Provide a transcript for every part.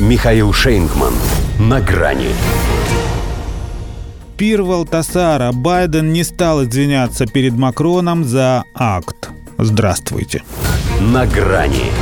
Михаил Шейнгман. На грани. Пир Валтасара Байден не стал извиняться перед Макроном за акт. Здравствуйте. На грани.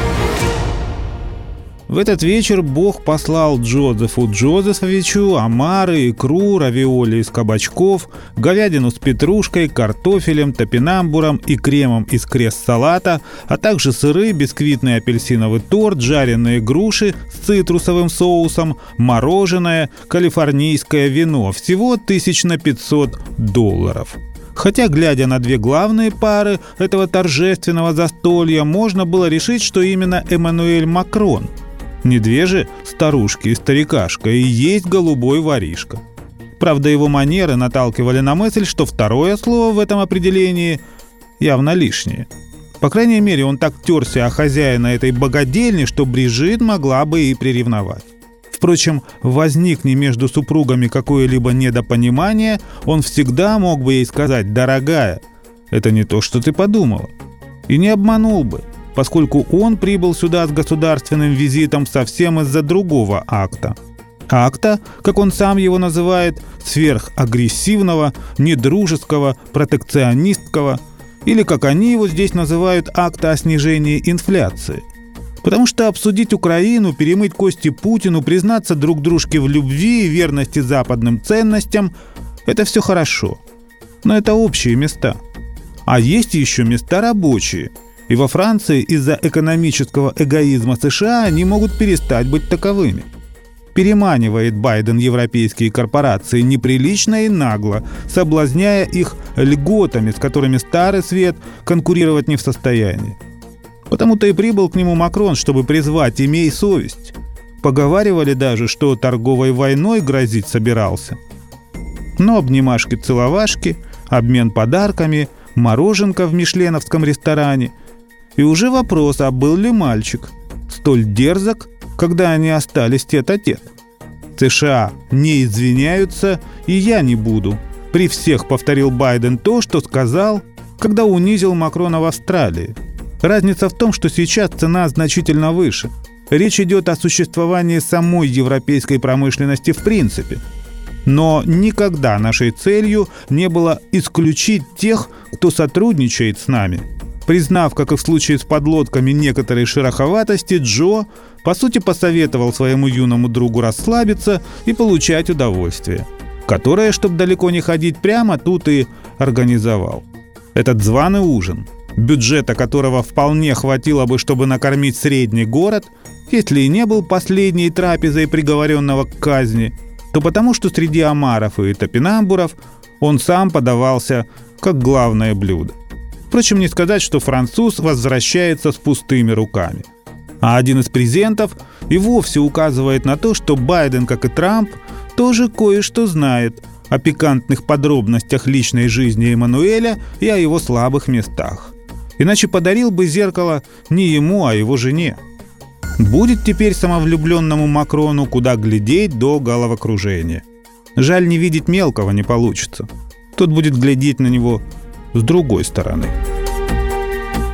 В этот вечер Бог послал Джозефу Джозефовичу омары, икру, равиоли из кабачков, говядину с петрушкой, картофелем, топинамбуром и кремом из крест-салата, а также сыры, бисквитный апельсиновый торт, жареные груши с цитрусовым соусом, мороженое, калифорнийское вино. Всего тысяч на 500 долларов. Хотя, глядя на две главные пары этого торжественного застолья, можно было решить, что именно Эммануэль Макрон – не две же старушки и старикашка, и есть голубой воришка. Правда, его манеры наталкивали на мысль, что второе слово в этом определении явно лишнее. По крайней мере, он так терся о хозяина этой богадельни, что Брижит могла бы и приревновать. Впрочем, возникни между супругами какое-либо недопонимание, он всегда мог бы ей сказать «дорогая». Это не то, что ты подумала. И не обманул бы – поскольку он прибыл сюда с государственным визитом совсем из-за другого акта. Акта, как он сам его называет, сверхагрессивного, недружеского, протекционистского, или, как они его здесь называют, акта о снижении инфляции. Потому что обсудить Украину, перемыть кости Путину, признаться друг дружке в любви и верности западным ценностям – это все хорошо. Но это общие места. А есть еще места рабочие – и во Франции из-за экономического эгоизма США они могут перестать быть таковыми. Переманивает Байден европейские корпорации неприлично и нагло, соблазняя их льготами, с которыми Старый Свет конкурировать не в состоянии. Потому-то и прибыл к нему Макрон, чтобы призвать «имей совесть». Поговаривали даже, что торговой войной грозить собирался. Но обнимашки-целовашки, обмен подарками, мороженка в мишленовском ресторане – и уже вопрос, а был ли мальчик столь дерзок, когда они остались тет-а-тет. США не извиняются, и я не буду. При всех повторил Байден то, что сказал, когда унизил Макрона в Австралии. Разница в том, что сейчас цена значительно выше. Речь идет о существовании самой европейской промышленности в принципе. Но никогда нашей целью не было исключить тех, кто сотрудничает с нами – Признав, как и в случае с подлодками, некоторые шероховатости, Джо, по сути, посоветовал своему юному другу расслабиться и получать удовольствие, которое, чтобы далеко не ходить прямо, тут и организовал. Этот званый ужин, бюджета которого вполне хватило бы, чтобы накормить средний город, если и не был последней трапезой приговоренного к казни, то потому что среди омаров и топинамбуров он сам подавался как главное блюдо. Впрочем, не сказать, что француз возвращается с пустыми руками. А один из презентов и вовсе указывает на то, что Байден, как и Трамп, тоже кое-что знает о пикантных подробностях личной жизни Эммануэля и о его слабых местах. Иначе подарил бы зеркало не ему, а его жене. Будет теперь самовлюбленному Макрону куда глядеть до головокружения. Жаль, не видеть мелкого не получится. Тот будет глядеть на него с другой стороны.